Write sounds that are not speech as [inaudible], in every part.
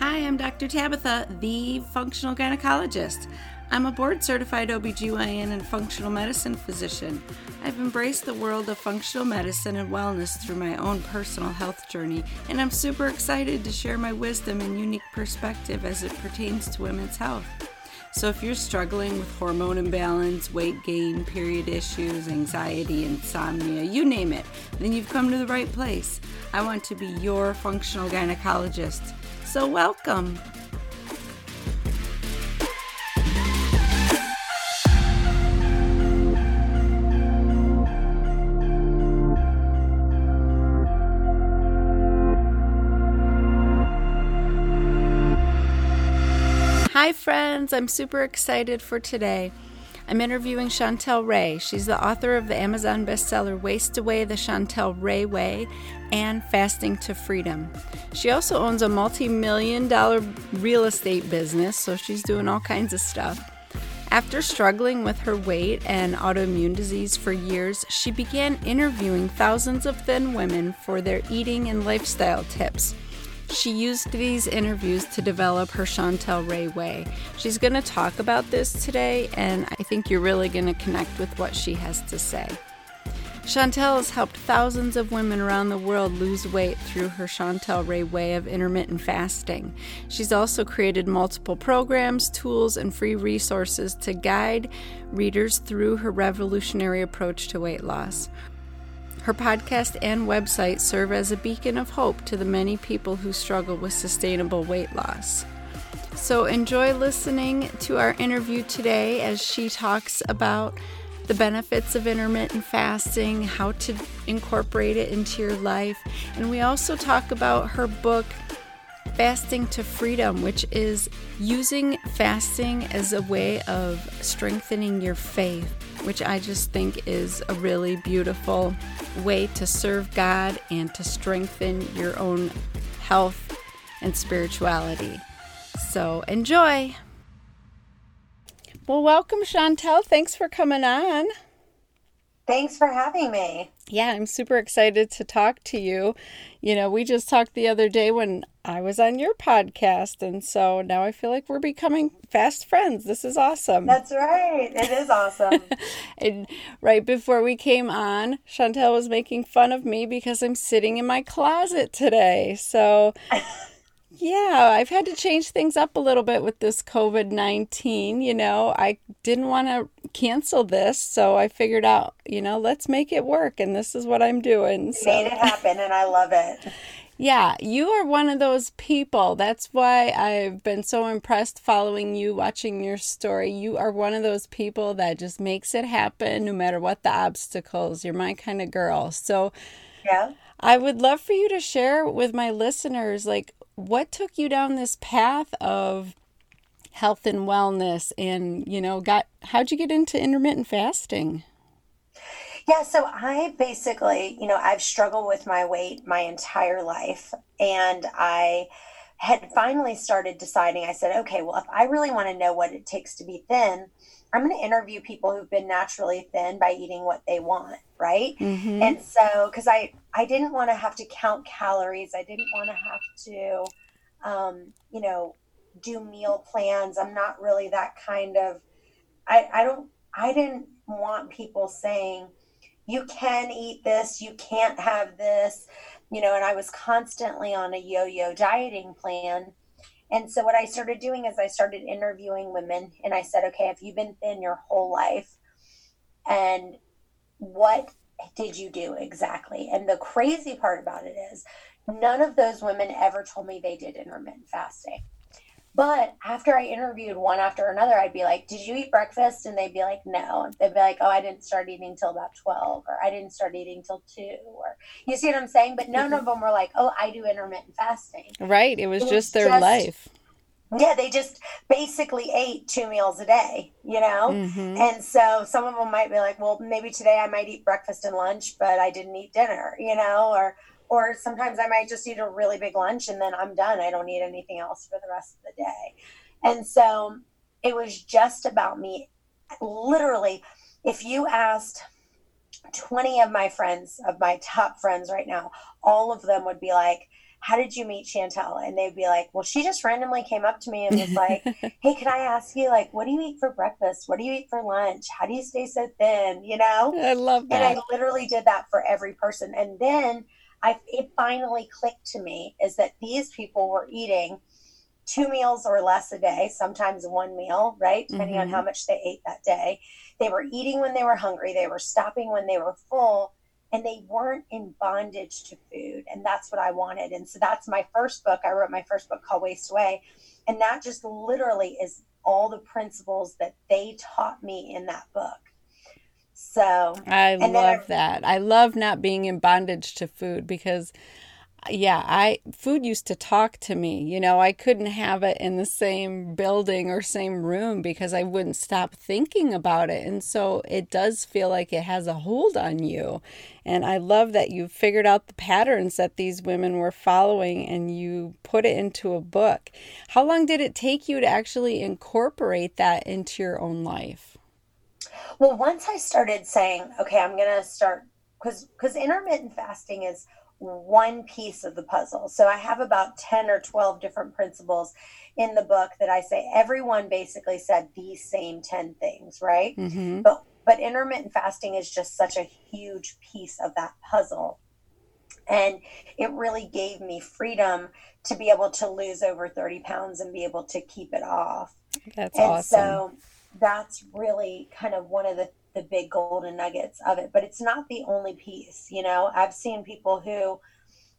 Hi, I'm Dr. Tabatha, the functional gynecologist. I'm a board certified OBGYN and functional medicine physician. I've embraced the world of functional medicine and wellness through my own personal health journey, and I'm super excited to share my wisdom and unique perspective as it pertains to women's health. So, if you're struggling with hormone imbalance, weight gain, period issues, anxiety, insomnia, you name it, then you've come to the right place. I want to be your functional gynecologist. So, welcome. Hi, friends. I'm super excited for today. I'm interviewing Chantel Ray. She's the author of the Amazon bestseller Waist Away the Chantel Ray Way and Fasting to Freedom. She also owns a multi million dollar real estate business, so she's doing all kinds of stuff. After struggling with her weight and autoimmune disease for years, she began interviewing thousands of thin women for their eating and lifestyle tips. She used these interviews to develop her Chantel Ray way. She's going to talk about this today, and I think you're really going to connect with what she has to say. Chantel has helped thousands of women around the world lose weight through her Chantel Ray way of intermittent fasting. She's also created multiple programs, tools, and free resources to guide readers through her revolutionary approach to weight loss. Her podcast and website serve as a beacon of hope to the many people who struggle with sustainable weight loss. So enjoy listening to our interview today as she talks about the benefits of intermittent fasting, how to incorporate it into your life, and we also talk about her book, Fasting to Freedom, which is using fasting as a way of strengthening your faith, which I just think is a really beautiful way to serve God and to strengthen your own health and spirituality. So enjoy. Well, welcome, Chantel. Thanks for coming on. Thanks for having me. Yeah, I'm super excited to talk to you. You know, we just talked the other day when I was on your podcast, and so now I feel like we're becoming fast friends. This is awesome. That's right. It is awesome. [laughs] and right before we came on, Chantel was making fun of me because I'm sitting in my closet today. So [laughs] Yeah, I've had to change things up a little bit with this COVID 19. You know, I didn't want to cancel this, so I figured out, you know, let's make it work, and this is what I'm doing. So. Made it happen, and I love it. [laughs] Yeah, you are one of those people. That's why I've been so impressed following you, watching your story. You are one of those people that just makes it happen no matter what the obstacles. You're my kind of girl. So, yeah. I would love for you to share with my listeners like what took you down this path of health and wellness and you know got how'd you get into intermittent fasting? Yeah so i basically you know i've struggled with my weight my entire life and i had finally started deciding i said okay well if i really want to know what it takes to be thin i'm going to interview people who've been naturally thin by eating what they want right? Mm-hmm. and so because i i didn't want to have to count calories. I didn't want to have to um, you know do meal plans. I'm not really that kind of i i don't i didn't want people saying you can eat this you can't have this you know and i was constantly on a yo-yo dieting plan and so what i started doing is i started interviewing women and i said okay have you been thin your whole life and what did you do exactly? And the crazy part about it is, none of those women ever told me they did intermittent fasting. But after I interviewed one after another, I'd be like, Did you eat breakfast? And they'd be like, No. They'd be like, Oh, I didn't start eating till about 12, or I didn't start eating till 2, or you see what I'm saying? But none of them were like, Oh, I do intermittent fasting. Right. It was, it was just their just, life yeah, they just basically ate two meals a day, you know? Mm-hmm. And so some of them might be like, well, maybe today I might eat breakfast and lunch, but I didn't eat dinner, you know? Or, or sometimes I might just eat a really big lunch and then I'm done. I don't need anything else for the rest of the day. And so it was just about me. Literally, if you asked 20 of my friends, of my top friends right now, all of them would be like, how did you meet Chantel? And they'd be like, well, she just randomly came up to me and was like, [laughs] hey, can I ask you, like, what do you eat for breakfast? What do you eat for lunch? How do you stay so thin? You know? I love that. And I literally did that for every person. And then I, it finally clicked to me is that these people were eating two meals or less a day, sometimes one meal, right? Depending mm-hmm. on how much they ate that day. They were eating when they were hungry, they were stopping when they were full, and they weren't in bondage to food. And that's what I wanted. And so that's my first book. I wrote my first book called Waist Away. And that just literally is all the principles that they taught me in that book. So I love that. I love not being in bondage to food because yeah, I food used to talk to me. You know, I couldn't have it in the same building or same room because I wouldn't stop thinking about it. And so it does feel like it has a hold on you. And I love that you figured out the patterns that these women were following and you put it into a book. How long did it take you to actually incorporate that into your own life? Well, once I started saying, okay, I'm going to start because because intermittent fasting is one piece of the puzzle. So I have about 10 or 12 different principles in the book that I say everyone basically said these same 10 things, right? Mm-hmm. But but intermittent fasting is just such a huge piece of that puzzle. And it really gave me freedom to be able to lose over 30 pounds and be able to keep it off. That's and awesome. So that's really kind of one of the the big golden nuggets of it but it's not the only piece you know? I've seen people who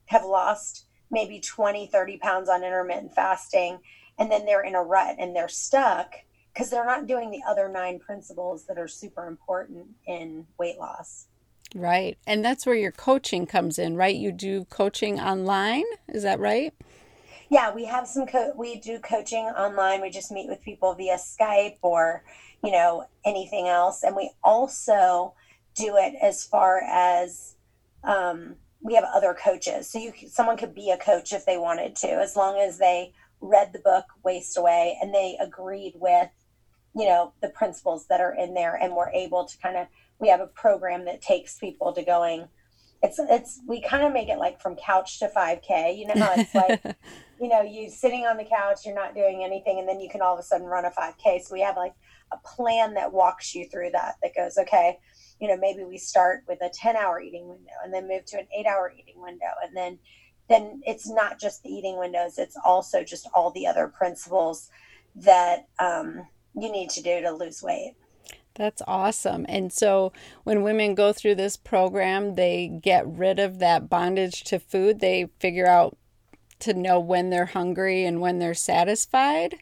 have lost maybe 20 30 pounds on intermittent fasting and then they're in a rut and they're stuck because they're not doing the other nine principles that are super important in weight loss. Right and that's where your coaching comes in right? You do coaching online is that right yeah we have some co- we do coaching online we just meet with people via skype or you know, anything else. And we also do it as far as um, we have other coaches. So you someone could be a coach if they wanted to, as long as they read the book Waist Away and they agreed with, you know, the principles that are in there and we're able to kind of we have a program that takes people to going it's it's we kind of make it like from couch to 5k you know it's like [laughs] you know you sitting on the couch you're not doing anything and then you can all of a sudden run a 5k so we have like a plan that walks you through that that goes okay you know maybe we start with a 10 hour eating window and then move to an 8 hour eating window. And then then it's not just the eating windows it's also just all the other principles that um, you need to do to lose weight that's awesome. And so when women go through this program, they get rid of that bondage to food. They figure out to know when they're hungry and when they're satisfied.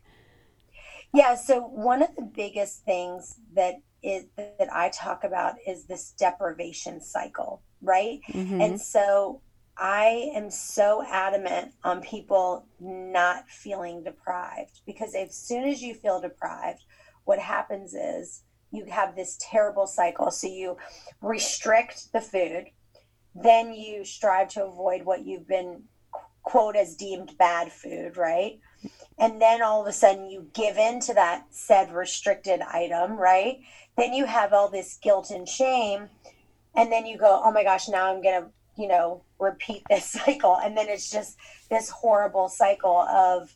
Yeah, so one of the biggest things that is that I talk about is this deprivation cycle, right? Mm-hmm. And so I am so adamant on people not feeling deprived because as soon as you feel deprived, what happens is you have this terrible cycle. So you restrict the food, then you strive to avoid what you've been quote as deemed bad food, right? And then all of a sudden you give in to that said restricted item, right? Then you have all this guilt and shame. And then you go, oh my gosh, now I'm going to, you know, repeat this [laughs] cycle. And then it's just this horrible cycle of,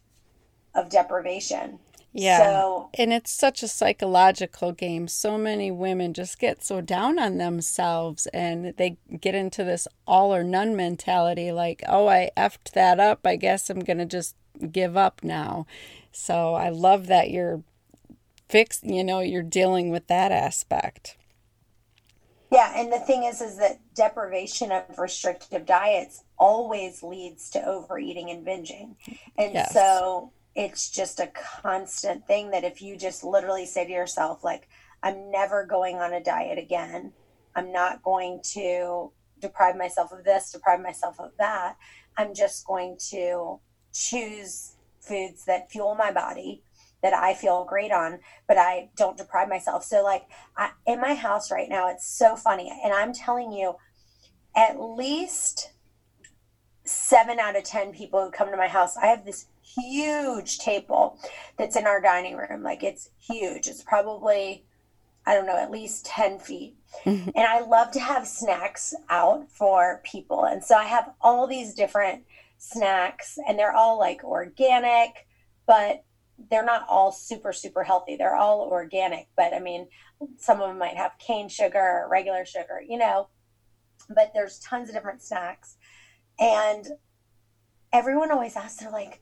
of deprivation. Yeah. So, and it's such a psychological game. So many women just get so down on themselves and they get into this all or none mentality like, oh, I effed that up. I guess I'm going to just give up now. So I love that you're fixed, you know, you're dealing with that aspect. Yeah, and the thing is is that deprivation of restrictive diets always leads to overeating and binging. And yes. so it's just a constant thing that if you just literally say to yourself like i'm never going on a diet again. I'm not going to deprive myself of this deprive myself of that. I'm just going to choose foods that fuel my body that i feel great on but i don't deprive myself. So like I, in my house right now it's so funny and i'm telling you at least seven out of ten people who come to my house i have this huge table that's in our dining room. Like it's huge. It's probably, I don't know, at least 10 feet. Mm-hmm. And I love to have snacks out for people. And so I have all these different snacks and they're all like organic, but they're not all super, super healthy. They're all organic, but I mean, some of them might have cane sugar or regular sugar, you know, but there's tons of different snacks. And everyone always asks, they're like,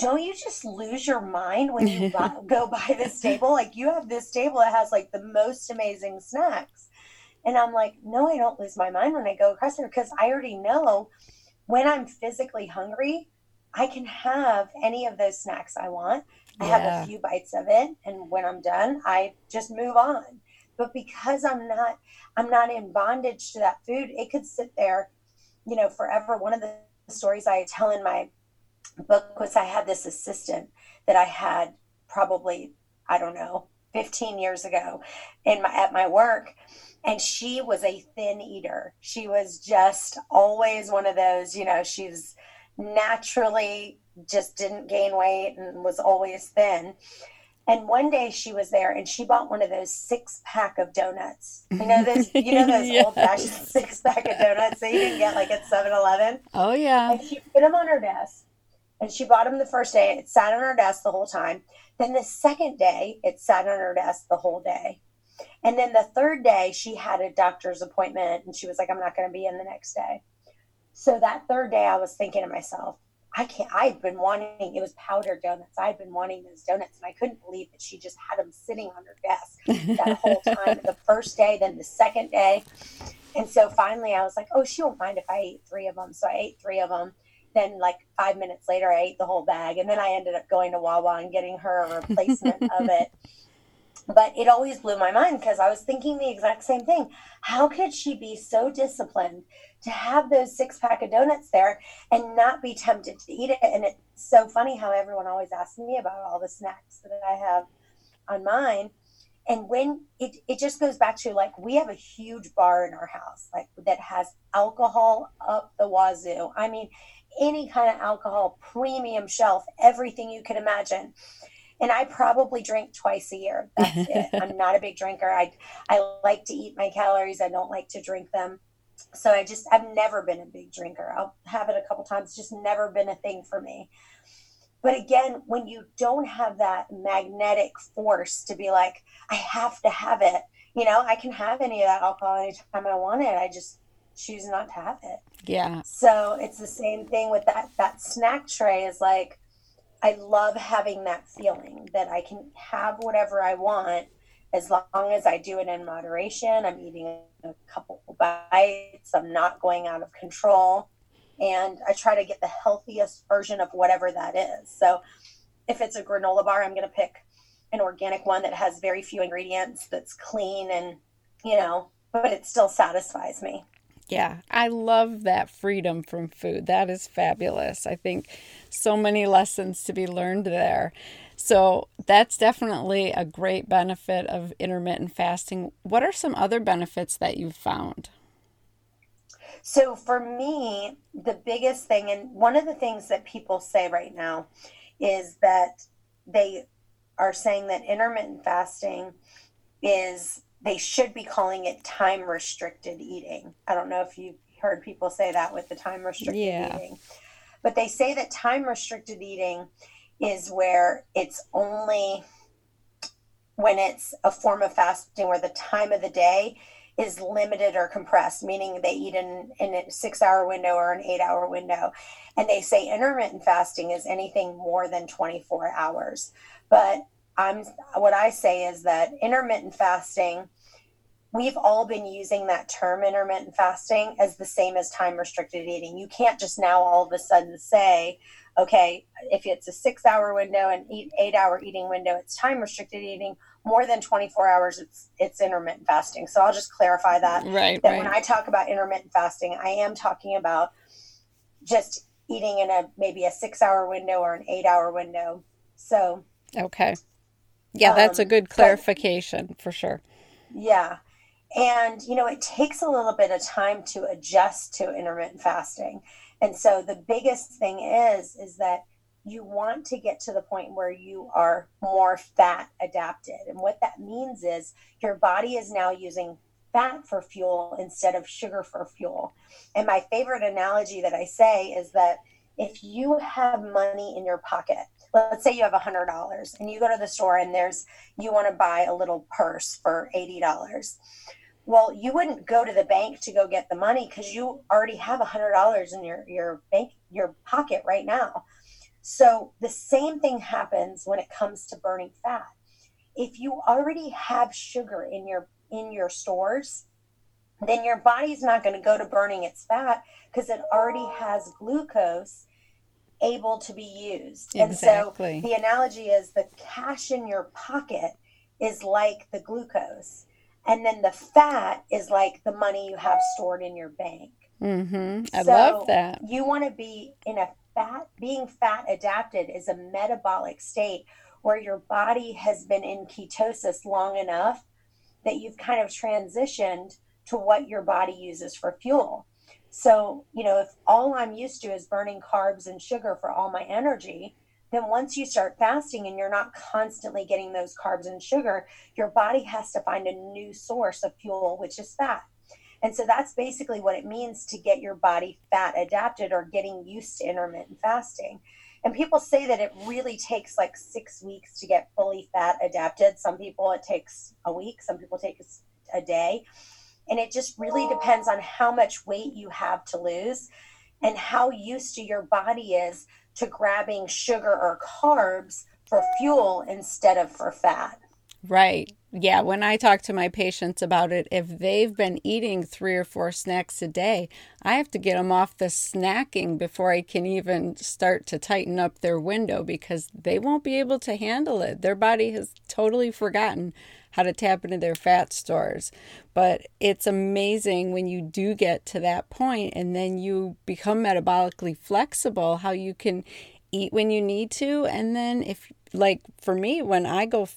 don't you just lose your mind when you [laughs] buy, go buy this table? Like you have this table that has like the most amazing snacks. And I'm like, no, I don't lose my mind when I go across there because I already know when I'm physically hungry, I can have any of those snacks I want. I yeah. have a few bites of it, and when I'm done, I just move on. But because I'm not, I'm not in bondage to that food. It could sit there, you know, forever. One of the stories I tell in my book was I had this assistant that I had probably, I don't know, 15 years ago in my at my work and she was a thin eater. She was just always one of those, you know, she's naturally just didn't gain weight and was always thin. And one day she was there and she bought one of those six pack of donuts. You know those [laughs] you know those yes. old fashioned [laughs] six pack of donuts that you can get like at 7-Eleven? Oh yeah. And she put them on her desk. And she bought them the first day. It sat on her desk the whole time. Then the second day, it sat on her desk the whole day. And then the third day, she had a doctor's appointment and she was like, I'm not going to be in the next day. So that third day, I was thinking to myself, I can't, I'd been wanting, it was powdered donuts. I'd been wanting those donuts and I couldn't believe that she just had them sitting on her desk [laughs] that whole time. the first day, then the second day. And so finally, I was like, oh, she won't mind if I ate three of them. So I ate three of them. Then, like five minutes later, I ate the whole bag. And then I ended up going to Wawa and getting her a replacement of it [laughs] but it always blew my mind because I was thinking the exact same thing. How could she be so disciplined to have those six pack of donuts there and not be tempted to eat it? And it's so funny how everyone always asks me about all the snacks that I have on mine. And when it, it just goes back to like, we have a huge bar in our house, like that has alcohol up the wazoo. I mean, any kind of alcohol, premium shelf, everything you could imagine and I probably drink twice a year. That's [laughs] it. I'm not a big drinker. I I like to eat my calories. I don't like to drink them. So I just I've never been a big drinker. I'll have it a couple times. Just never been a thing for me. But again, when you don't have that magnetic force to be like, I have to have it, you know, I can have any of that alcohol anytime I want it. I just choose not to have it. Yeah. So it's the same thing with that that snack tray is like I love having that feeling that I can have whatever I want as long as I do it in moderation. I'm eating a couple bites, I'm not going out of control, and I try to get the healthiest version of whatever that is. So if it's a granola bar, I'm going to pick an organic one that has very few ingredients, that's clean and, you know, but it still satisfies me. Yeah, I love that freedom from food. That is fabulous. I think so many lessons to be learned there. So that's definitely a great benefit of intermittent fasting. What are some other benefits that you've found? So for me, the biggest thing, and one of the things that people say right now is that they are saying that intermittent fasting is they should be calling it time restricted eating. I don't know if you've heard people say that with the time restricted yeah. eating. But they say that time restricted eating is where it's only when it's a form of fasting where the time of the day is limited or compressed, meaning they eat in, in a six hour window or an eight hour window. And they say intermittent fasting is anything more than 24 hours. But I'm what I say is that intermittent fasting we've all been using that term intermittent fasting as the same as time restricted eating. You can't just now all of a sudden say, okay, if it's a six hour window and eight hour eating window, it's time restricted eating. More than 24 hours, it's it's intermittent fasting. So I'll just clarify that. Right. That right. when I talk about intermittent fasting, I am talking about just eating in a maybe a six hour window or an eight hour window. So Okay. Yeah, that's um, a good clarification but, for sure. Yeah. And, you know, it takes a little bit of time to adjust to intermittent fasting. And so the biggest thing is, is that you want to get to the point where you are more fat adapted. And what that means is your body is now using fat for fuel instead of sugar for fuel. And my favorite analogy that I say is that if you have money in your pocket, let's say you have a hundred dollars and you go to the store and there's you want to buy a little purse for eighty dollars. Well, you wouldn't go to the bank to go get the money because you already have a hundred dollars in your your bank your pocket right now. So the same thing happens when it comes to burning fat. If you already have sugar in your in your stores, then your body's not going to go to burning its fat because it already has glucose able to be used. Exactly. And so the analogy is the cash in your pocket is like the glucose, and then the fat is like the money you have stored in your bank. Mm-hmm. I so love that. You want to be in a fat, being fat adapted is a metabolic state where your body has been in ketosis long enough that you've kind of transitioned to what your body uses for fuel. So, you know, if all I'm used to is burning carbs and sugar for all my energy, then once you start fasting and you're not constantly getting those carbs and sugar, your body has to find a new source of fuel, which is fat. And so that's basically what it means to get your body fat adapted or getting used to intermittent fasting. And people say that it really takes like six weeks to get fully fat adapted. Some people it takes a week, some people take a day. And it just really depends on how much weight you have to lose and how used to your body is to grabbing sugar or carbs for fuel instead of for fat. Right. Yeah. When I talk to my patients about it, if they've been eating three or four snacks a day, I have to get them off the snacking before I can even start to tighten up their window because they won't be able to handle it. Their body has totally forgotten how to tap into their fat stores. But it's amazing when you do get to that point and then you become metabolically flexible, how you can eat when you need to. And then, if, like for me, when I go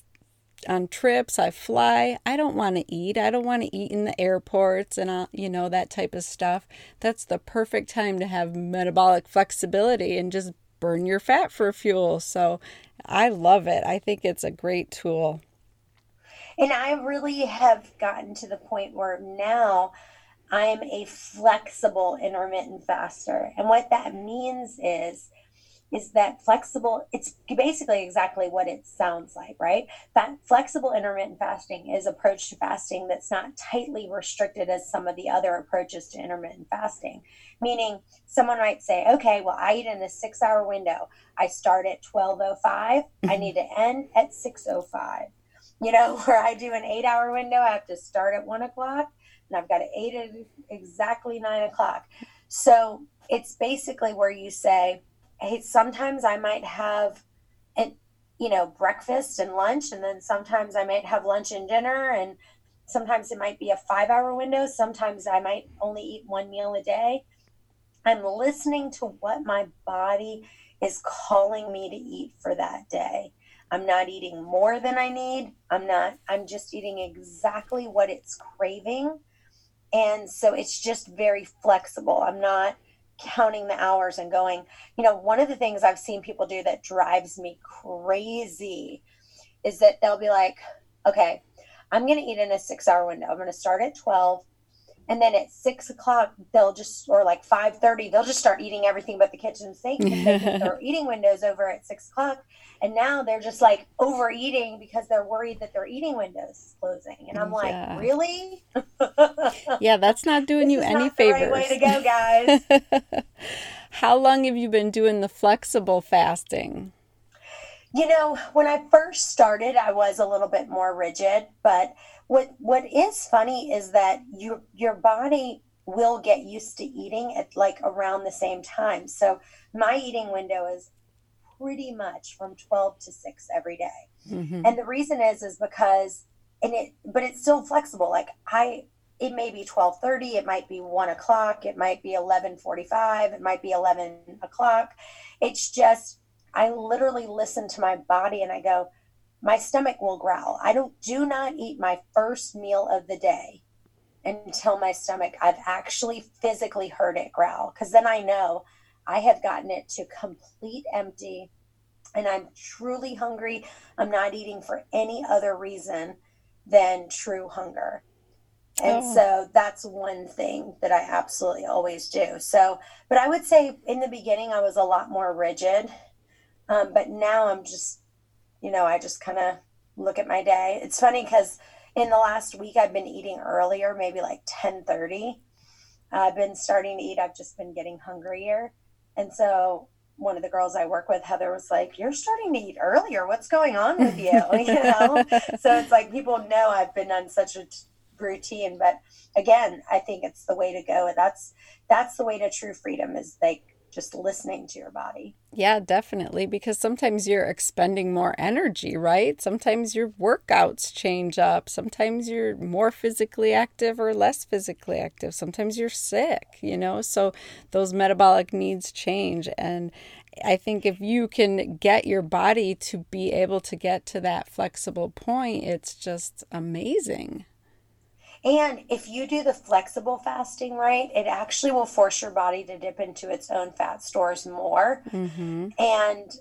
on trips, I fly, I don't want to eat. I don't want to eat in the airports and, uh, you know, that type of stuff. That's the perfect time to have metabolic flexibility and just burn your fat for fuel. So I love it. I think it's a great tool. And I really have gotten to the point where now I'm a flexible intermittent faster. And what that means is is that flexible it's basically exactly what it sounds like right? That flexible intermittent fasting is approach to fasting that's not tightly restricted as some of the other approaches to intermittent fasting. Meaning someone might say okay well i eat in a six hour window. I start at 1205 i mm-hmm. need to end at 605 you know, [laughs] where I do an eight hour window, I have to start at one o'clock and I've got to eat at exactly nine o'clock. So it's basically where you say, hey, sometimes I might have an, you know, breakfast and lunch, and then sometimes I might have lunch and dinner, and sometimes it might be a five hour window. Sometimes I might only eat one meal a day. I'm listening to what my body is calling me to eat for that day. I'm not eating more than I need. I'm not, I'm just eating exactly what it's craving. And so it's just very flexible. I'm not counting the hours and going, you know, one of the things I've seen people do that drives me crazy is that they'll be like, okay, I'm going to eat in a six hour window. I'm going to start at 12 and then at six o'clock they'll just or like 5.30 they'll just start eating everything but the kitchen sink and their [laughs] eating windows over at six o'clock. And now they're just like overeating because they're worried that their eating window is closing. And i'm yeah. like really? [laughs] Yeah that's not doing you any favors right way to go guys. [laughs] How long have you been doing the flexible fasting? You know when i first started i was a little bit more rigid but what what is funny is that your your body will get used to eating at like around the same time. So my eating window is pretty much from 12 to 6 every day. Mm-hmm. And the reason is is because and it but it's still flexible. Like I it may be 12:30, it might be 1 o'clock, it might be 11:45, it might be 11 o'clock. It's just I literally listen to my body and I go, my stomach will growl. I don't do not eat my first meal of the day until my stomach I've actually physically heard it growl cuz then I know I have gotten it to complete empty and I'm truly hungry. I'm not eating for any other reason than true hunger. And oh. so that's one thing that I absolutely always do. So, but I would say in the beginning, I was a lot more rigid. Um, but now I'm just, you know, I just kind of look at my day. It's funny because in the last week, I've been eating earlier, maybe like 10 30. I've been starting to eat. I've just been getting hungrier. And so one of the girls I work with, Heather, was like, You're starting to eat earlier. What's going on with you? [laughs] you know? so it's like people know I've been on such a routine. But again, I think it's the way to go. That's that's the way to true freedom is like just listening to your body. Yeah, definitely. Because sometimes you're expending more energy, right? Sometimes your workouts change up. Sometimes you're more physically active or less physically active. Sometimes you're sick, you know? So those metabolic needs change. And I think if you can get your body to be able to get to that flexible point, it's just amazing. And if you do the flexible fasting right, it actually will force your body to dip into its own fat stores more. Mm-hmm. And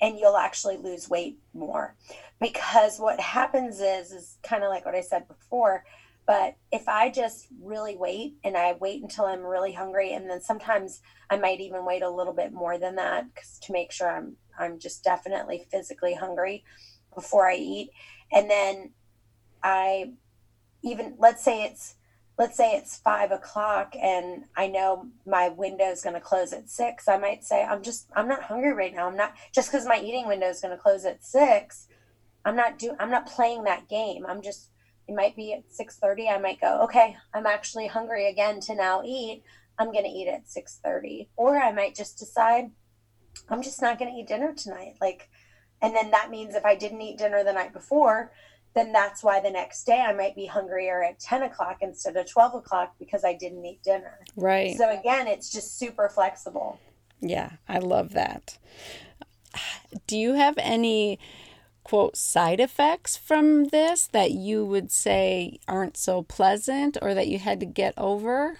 and you'll actually lose weight more. Because what happens is is kind of like what I said before, but if I just really wait and I wait until I'm really hungry and then sometimes I might even wait a little bit more than that to make sure I'm I'm just definitely physically hungry before I eat. And then I even let's say it's let's say it's five o'clock and I know my window is going to close at six, I might say, I'm just, I'm not hungry right now. I'm not, just because my eating window is going to close at six, I'm not do, I'm not playing that game. I'm just, it might be at 6.30. I might go, okay, I'm actually hungry again to now eat. I'm going to eat at 6.30. Or I might just decide I'm just not going to eat dinner tonight. Like, and then that means if I didn't eat dinner the night before, then that's why the next day I might be hungrier at 10 o'clock instead of 12 o'clock because I didn't eat dinner. Right. So again, it's just super flexible. Yeah, I love that. Do you have any quote side effects from this that you would say aren't so pleasant or that you had to get over?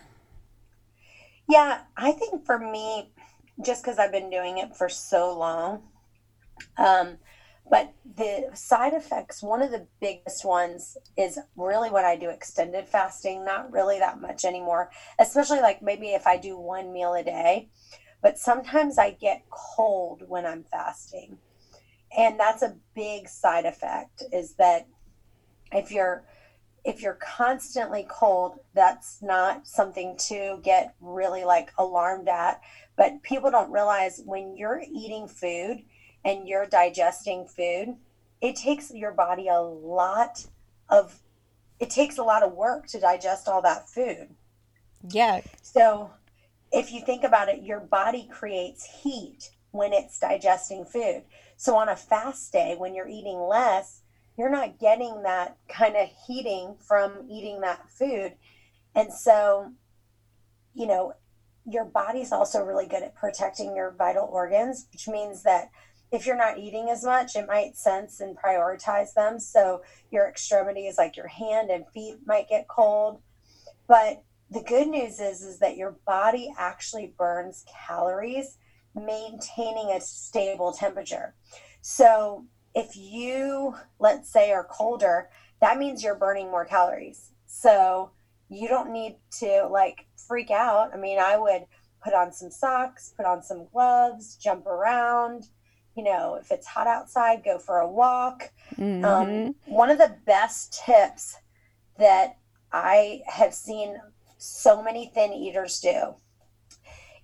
Yeah, I think for me, just because I've been doing it for so long, um, but the side effects, one of the biggest ones is really when I do extended fasting, not really that much anymore, especially like maybe if I do one meal a day. But sometimes I get cold when I'm fasting. And that's a big side effect is that if you're if you're constantly cold, that's not something to get really like alarmed at. But people don't realize when you're eating food, and you're digesting food, it takes your body a lot of it takes a lot of work to digest all that food. Yeah. So if you think about it, your body creates heat when it's digesting food. So on a fast day, when you're eating less, you're not getting that kind of heating from eating that food. And so, you know, your body's also really good at protecting your vital organs, which means that if you're not eating as much, it might sense and prioritize them. So your extremities, like your hand and feet, might get cold. But the good news is, is that your body actually burns calories, maintaining a stable temperature. So if you, let's say, are colder, that means you're burning more calories. So you don't need to like freak out. I mean, I would put on some socks, put on some gloves, jump around you know, if it's hot outside, go for a walk. Mm-hmm. Um, one of the best tips that I have seen so many thin eaters do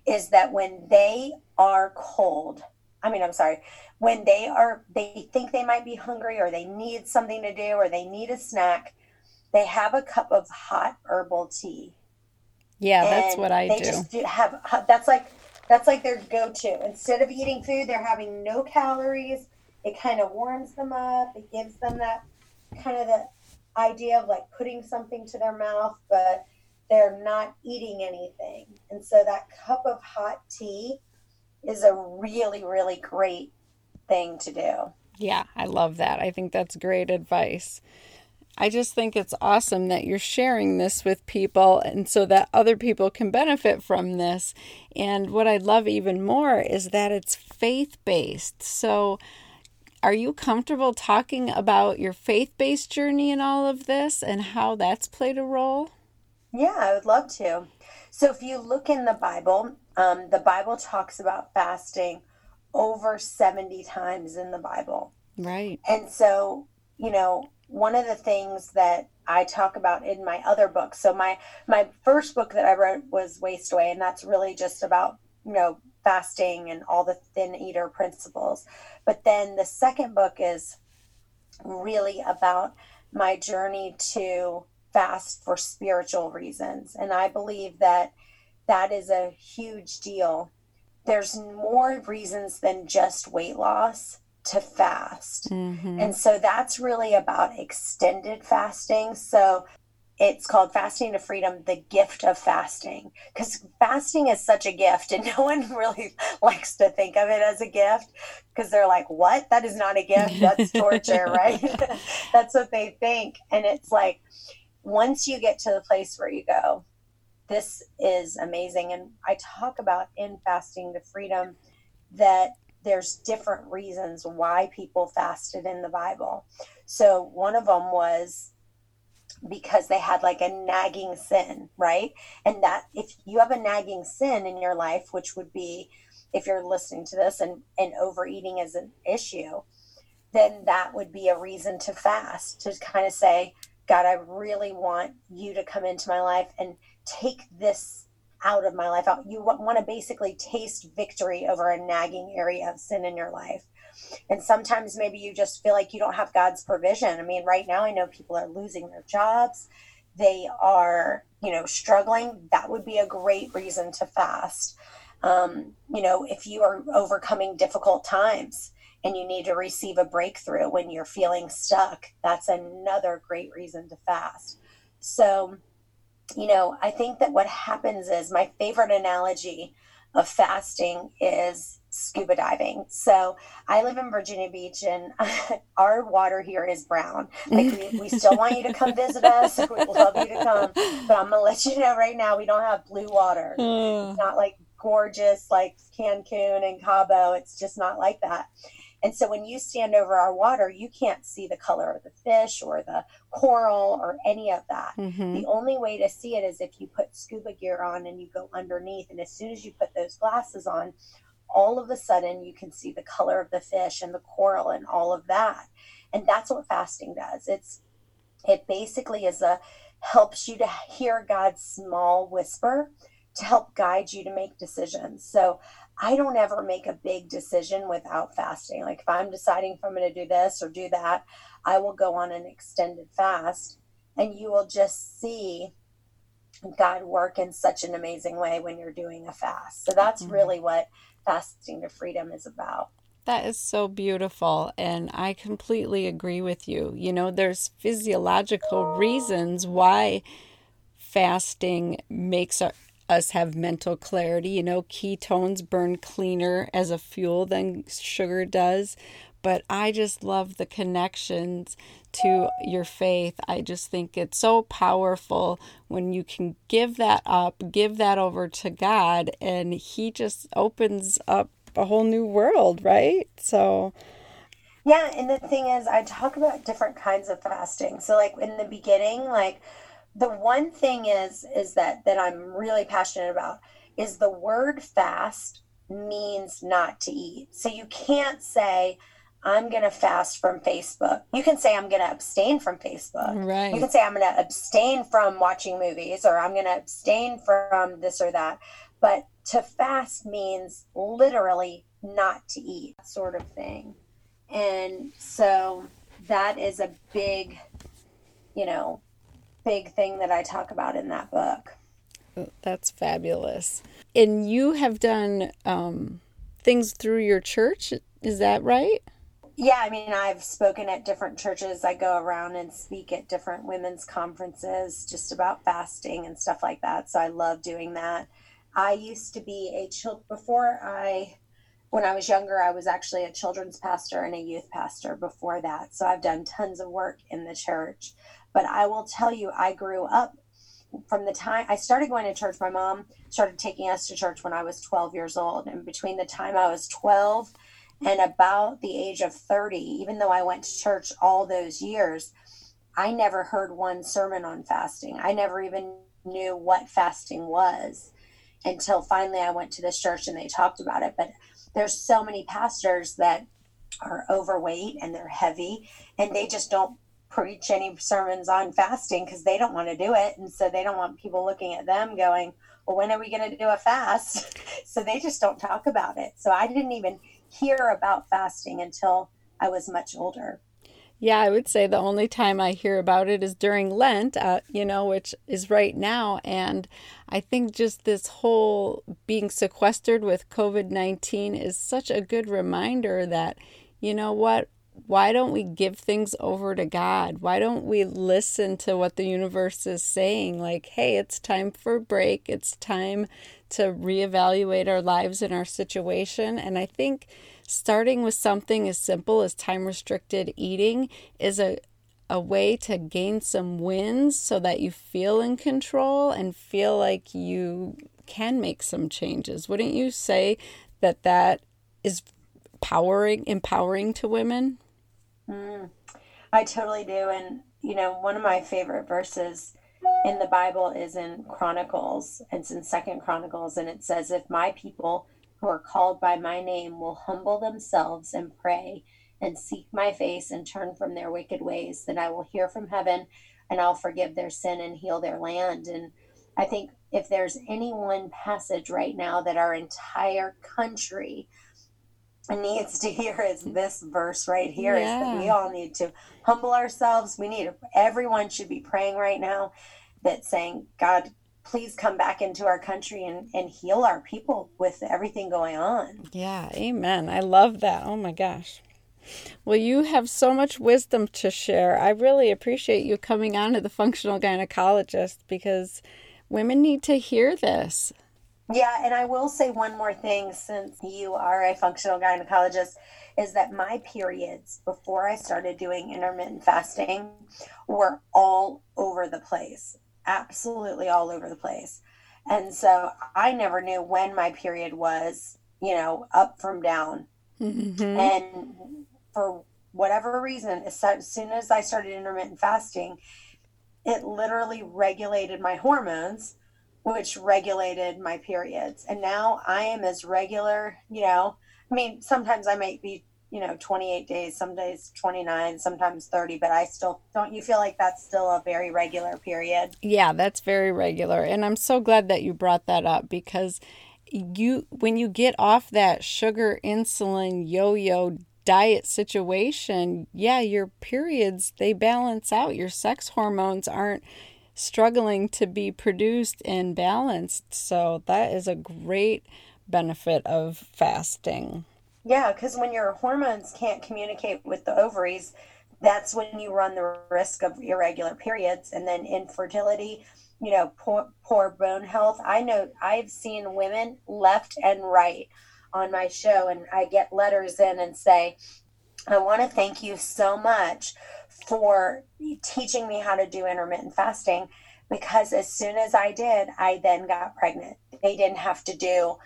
is that when they are cold, I mean, I'm sorry, when they are, they think they might be hungry or they need something to do or they need a snack, they have a cup of hot herbal tea. Yeah, that's what I they do. just do have, that's like that's like their go-to. Instead of eating food, they're having no calories. It kind of warms them up. It gives them that kind of the idea of like putting something to their mouth, but they're not eating anything. And so that cup of hot tea is a really, really great thing to do. Yeah, I love that. I think that's great advice. I just think it's awesome that you're sharing this with people and so that other people can benefit from this. And what I love even more is that it's faith based. So are you comfortable talking about your faith based journey in all of this and how that's played a role? Yeah, I would love to. So, if you look in the Bible, um, the Bible talks about fasting over 70 times in the Bible. Right. And so, you know, one of the things that I talk about in my other books. So my my first book that I wrote was Waist Away, and that's really just about you know fasting and all the thin eater principles. But then the second book is really about my journey to fast for spiritual reasons, and I believe that that is a huge deal. There's more reasons than just weight loss to fast. Mm-hmm. And so that's really about extended fasting. So it's called Fasting to Freedom, the gift of fasting. Because fasting is such a gift, and [laughs] no one really likes to think of it as a gift because they're like, what? That is not a gift. That's torture, [laughs] right? [laughs] that's what they think. And it's like, once you get to the place where you go, this is amazing. And I talk about in Fasting to Freedom that there's different reasons why people fasted in the Bible. So one of them was because they had like a nagging sin, right? And that if you have a nagging sin in your life, which would be if you're listening to this and, and overeating is an issue, then that would be a reason to fast, to kind of say, God, I really want you to come into my life and take this out of my life. Out. You want to basically taste victory over a nagging area of sin in your life. And sometimes maybe you just feel like you don't have God's provision. I mean, right now I know people are losing their jobs. They are, you know, struggling. That would be a great reason to fast. Um, you know, if you are overcoming difficult times and you need to receive a breakthrough when you're feeling stuck, that's another great reason to fast. So, you know, I think that what happens is my favorite analogy of fasting is scuba diving. So I live in Virginia Beach and [laughs] our water here is brown. Like we, we still want you to come visit us. [laughs] We'd love you to come. But I'm gonna let you know right now we don't have blue water. Hmm. It's not like gorgeous like Cancun and Cabo. It's just not like that. And so when you stand over our water, you can't see the color of the fish or the coral or any of that. Mm-hmm. The only way to see it is if you put scuba gear on and you go underneath. And as soon as you put those glasses on, all of a sudden you can see the color of the fish and the coral and all of that. And that's what fasting does. It's it basically is a helps you to hear God's small whisper to help guide you to make decisions. So I don't ever make a big decision without fasting. Like if I'm deciding if I'm going to do this or do that, I will go on an extended fast and you will just see God work in such an amazing way when you're doing a fast. So that's mm-hmm. really what fasting to freedom is about. That is so beautiful. And I completely agree with you. You know, there's physiological reasons why fasting makes our, us have mental clarity. You know, ketones burn cleaner as a fuel than sugar does. But I just love the connections to your faith. I just think it's so powerful when you can give that up, give that over to God, and He just opens up a whole new world, right? So. Yeah, and the thing is, I talk about different kinds of fasting. So, like in the beginning, like the one thing is is that that I'm really passionate about is the word fast means not to eat. So you can't say I'm going to fast from Facebook. You can say I'm going to abstain from Facebook. Right. You can say I'm going to abstain from watching movies or I'm going to abstain from this or that. But to fast means literally not to eat, sort of thing. And so that is a big, you know, big thing that I talk about in that book. That's fabulous. And you have done um, things through your church, is that right? Yeah, I mean, I've spoken at different churches. I go around and speak at different women's conferences just about fasting and stuff like that. So I love doing that. I used to be a child before I when I was younger, I was actually a children's pastor and a youth pastor before that. So I've done tons of work in the church. But I will tell you, I grew up from the time I started going to church. My mom started taking us to church when I was 12 years old. And between the time I was 12 And about the age of 30, even though I went to church all those years, I never heard one sermon on fasting. I never even knew what fasting was until finally I went to this church and they talked about it. But there's so many pastors that are overweight and they're heavy and they just don't preach any sermons on fasting because they don't want to do it. And so they don't want people looking at them going, well, when are we going to do a fast? [laughs] so they just don't talk about it. So I didn't even hear about fasting until I was much older. Yeah, I would say the only time I hear about it is during Lent, uh, you know, which is right now. And I think just this whole being sequestered with COVID 19 is such a good reminder that, you know what, why don't we give things over to God? Why don't we listen to what the universe is saying? Like, hey, it's time for a break. It's time to reevaluate our lives and our situation. And I think starting with something as simple as time restricted eating is a a way to gain some wins so that you feel in control and feel like you can make some changes. Wouldn't you say that that is powering empowering to women? Mm, I totally do and you know, one of my favorite verses in the Bible is in Chronicles. It's in Second Chronicles and it says if my people who are called by my name will humble themselves and pray and seek my face and turn from their wicked ways, then I will hear from heaven and I'll forgive their sin and heal their land. And I think if there's any one passage right now that our entire country [laughs] needs to hear is this verse right here yeah. is that we all need to humble ourselves. We need everyone should be praying right now that saying, God, please come back into our country and, and heal our people with everything going on. Yeah, amen. I love that. Oh my gosh. Well, you have so much wisdom to share. I really appreciate you coming on to the functional gynecologist because women need to hear this. Yeah, and I will say one more thing since you are a functional gynecologist is that my periods before I started doing intermittent fasting were all over the place absolutely all over the place. And so I never knew when my period was, you know, up from down. Mm-hmm. And for whatever reason, as soon as I started intermittent fasting, it literally regulated my hormones, which regulated my periods. And now I am as regular, you know, I mean, sometimes I might be you know 28 days some days 29 sometimes 30 but i still don't you feel like that's still a very regular period? Yeah that's very regular. And i'm so glad that you brought that up because you when you get off that sugar insulin yo-yo diet situation yeah your periods they balance out. Your sex hormones aren't struggling to be produced and balanced. So that is a great benefit of fasting. Yeah, because when your hormones can't communicate with the ovaries, that's when you run the risk of irregular periods and then infertility, you know, poor, poor bone health. I know I've seen women left and right on my show, and I get letters in and say, I want to thank you so much for teaching me how to do intermittent fasting because as soon as I did, I then got pregnant. They didn't have to do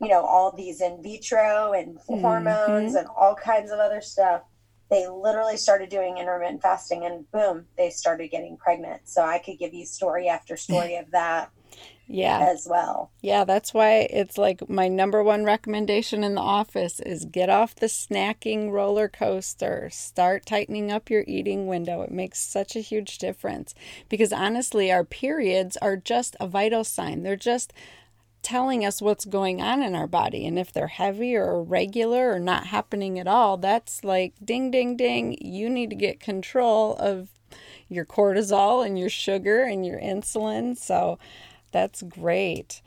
you know, all these in vitro and mm-hmm. hormones and all kinds of other stuff. They literally started doing intermittent fasting and boom, they started getting pregnant. So I could give you story after story of that. Yeah as well yeah that's why it's like my number one recommendation in the office is get off the snacking roller coaster start tightening up your eating window it makes such a huge difference because honestly our periods are just a vital sign they're just telling us what's going on in our body. And if they're heavy or irregular or not happening at all, that's like ding, ding, ding. You need to get control of your cortisol and your sugar and your insulin. So that's great.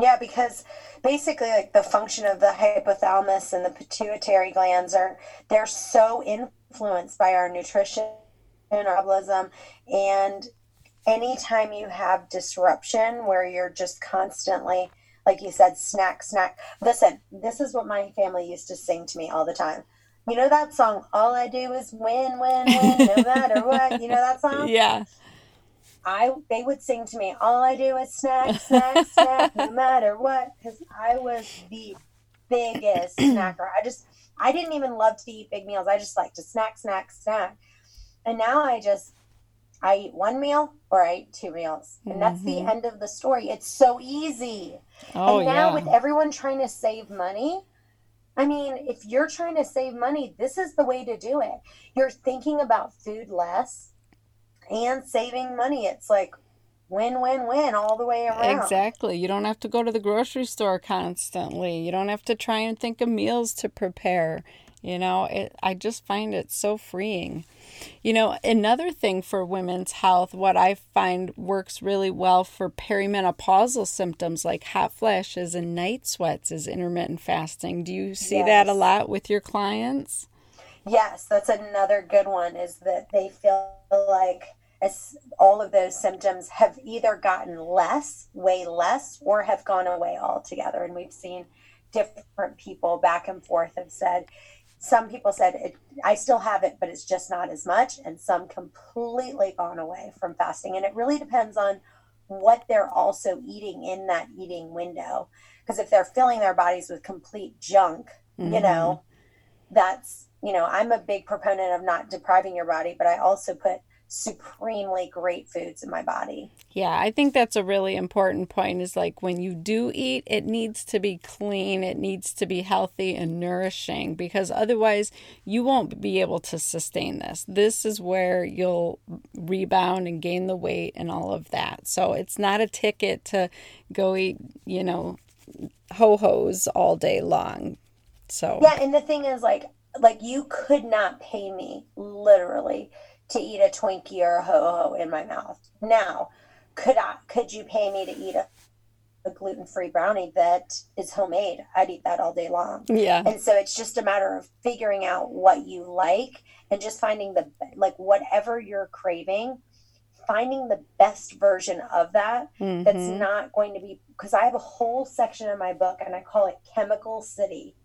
Yeah, because basically, like the function of the hypothalamus and the pituitary glands are they're so influenced by our nutrition and our metabolism, and anytime you have disruption where you're just constantly like you said snack snack. Listen this is what my family used to sing to me all the time. You know that song all i do is win win win no [laughs] matter what. You know that song? Yeah i they would sing to me all i do is snack snack snack no [laughs] matter what because i was the biggest [clears throat] snacker i just I didn't even love to eat big meals. I just like to snack, snack, snack. And now I just I eat one meal or I eat two meals. And that's the Mhm. end of the story. It's so easy. Oh, and now yeah. with everyone trying to save money, I mean, if you're trying to save money, this is the way to do it. You're thinking about food less and saving money. It's like win, win, win all the way around. Exactly. You don't have to go to the grocery store constantly. You don't have to try and think of meals to prepare. You know, it, I just find it so freeing. You know, another thing for women's health, what I find works really well for perimenopausal symptoms like hot flashes and night sweats is intermittent fasting. Do you see that a lot with your clients? Yes, that's another good one is that they feel like as all of those symptoms have either gotten less, way less, or have gone away altogether. And we've seen different people back and forth have said, some people said, it, I still have it, but it's just not as much. And some completely gone away from fasting. And it really depends on what they're also eating in that eating window. Because if they're filling their bodies with complete junk, you mm-hmm. know, that's you know i'm a big proponent of not depriving your body but i also put supremely great foods in my body Yeah, I think that's a really important point is like when you do eat, it needs to be clean, it needs to be healthy and nourishing because otherwise you won't be able to sustain this. This is where you'll rebound and gain the weight and all of that. So it's not a ticket to go eat, you know, ho-hos all day long. So yeah and the thing is like like you could not pay me literally to eat a twinkie or a ho-ho in my mouth now could i could you pay me to eat a, a gluten-free brownie that is homemade i'd eat that all day long yeah. And so it's just a matter of figuring out what you like and just finding the like whatever you're craving, finding the best version of that that's Mhm. not going to be because I have a whole section in my book and I call it Chemical City.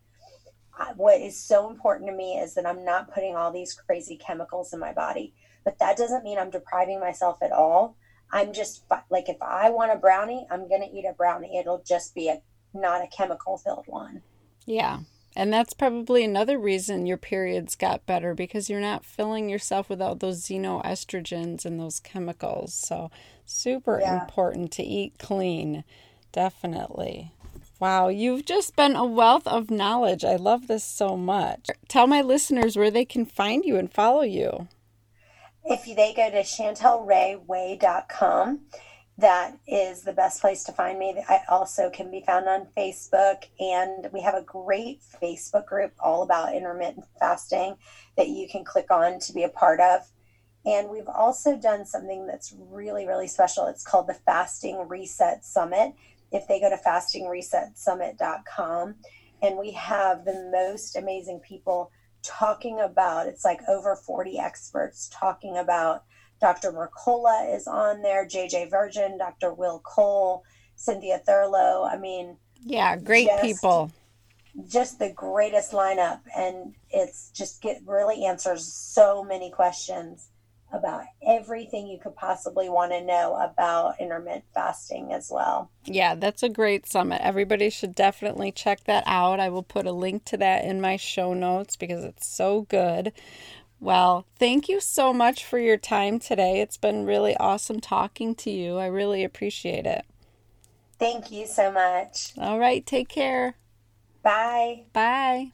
What is so important to me is that I'm not putting all these crazy chemicals in my body, but that doesn't mean I'm depriving myself at all. I'm just like if I want a brownie, I'm going to eat a brownie. It'll just be a not a chemical filled one. Yeah. And that's probably another reason your periods got better because you're not filling yourself with all those xenoestrogens and those chemicals. So, super Yeah. important to eat clean. Definitely. Wow, you've just been a wealth of knowledge. I love this so much. Tell my listeners where they can find you and follow you. if they go to chantelrayway.com that is the best place to find me i also can be found on facebook and we have a great facebook group all about intermittent fasting that you can click on to be a part of and we've also done something that's really really special it's called the fasting reset summit if they go to fastingresetsummit.com and we have the most amazing people talking about it's like over 40 experts talking about Dr. Mercola is on there, JJ Virgin, Dr. Will Cole, Cynthia Thurlow. I mean, Yeah, great Just- people. just the greatest lineup and it's just get really answers so many questions about everything you could possibly want to know about intermittent fasting as well. Yeah, that's a great summit. Everybody should definitely check that out. I will put a link to that in my show notes because it's so good. Well, thank you so much for your time today. It's been really awesome talking to you. I really appreciate it. Thank you so much. All right, take care. Bye. Bye.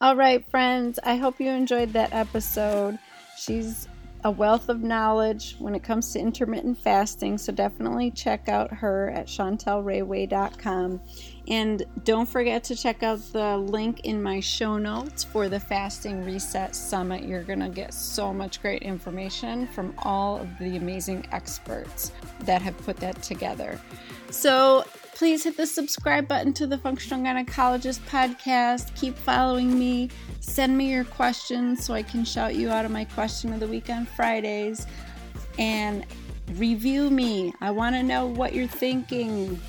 All right, friends. I hope you enjoyed that episode. She's a wealth of knowledge when it comes to intermittent fasting, so definitely check out her at chantelrayway.com. And don't forget to check out the link in my show notes for the Fasting Reset Summit. You're going to get so much great information from all of the amazing experts that have put that together. So please hit the subscribe button to the Functional Gynecologist podcast. Keep following me. Send me your questions so I can shout you out of my question of the week on Fridays. And review me. I want to know what you're thinking.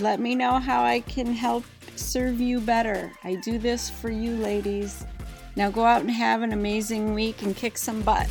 Let me know how I can help serve you better. I do this for you, ladies. Now go out and have an amazing week and kick some butt.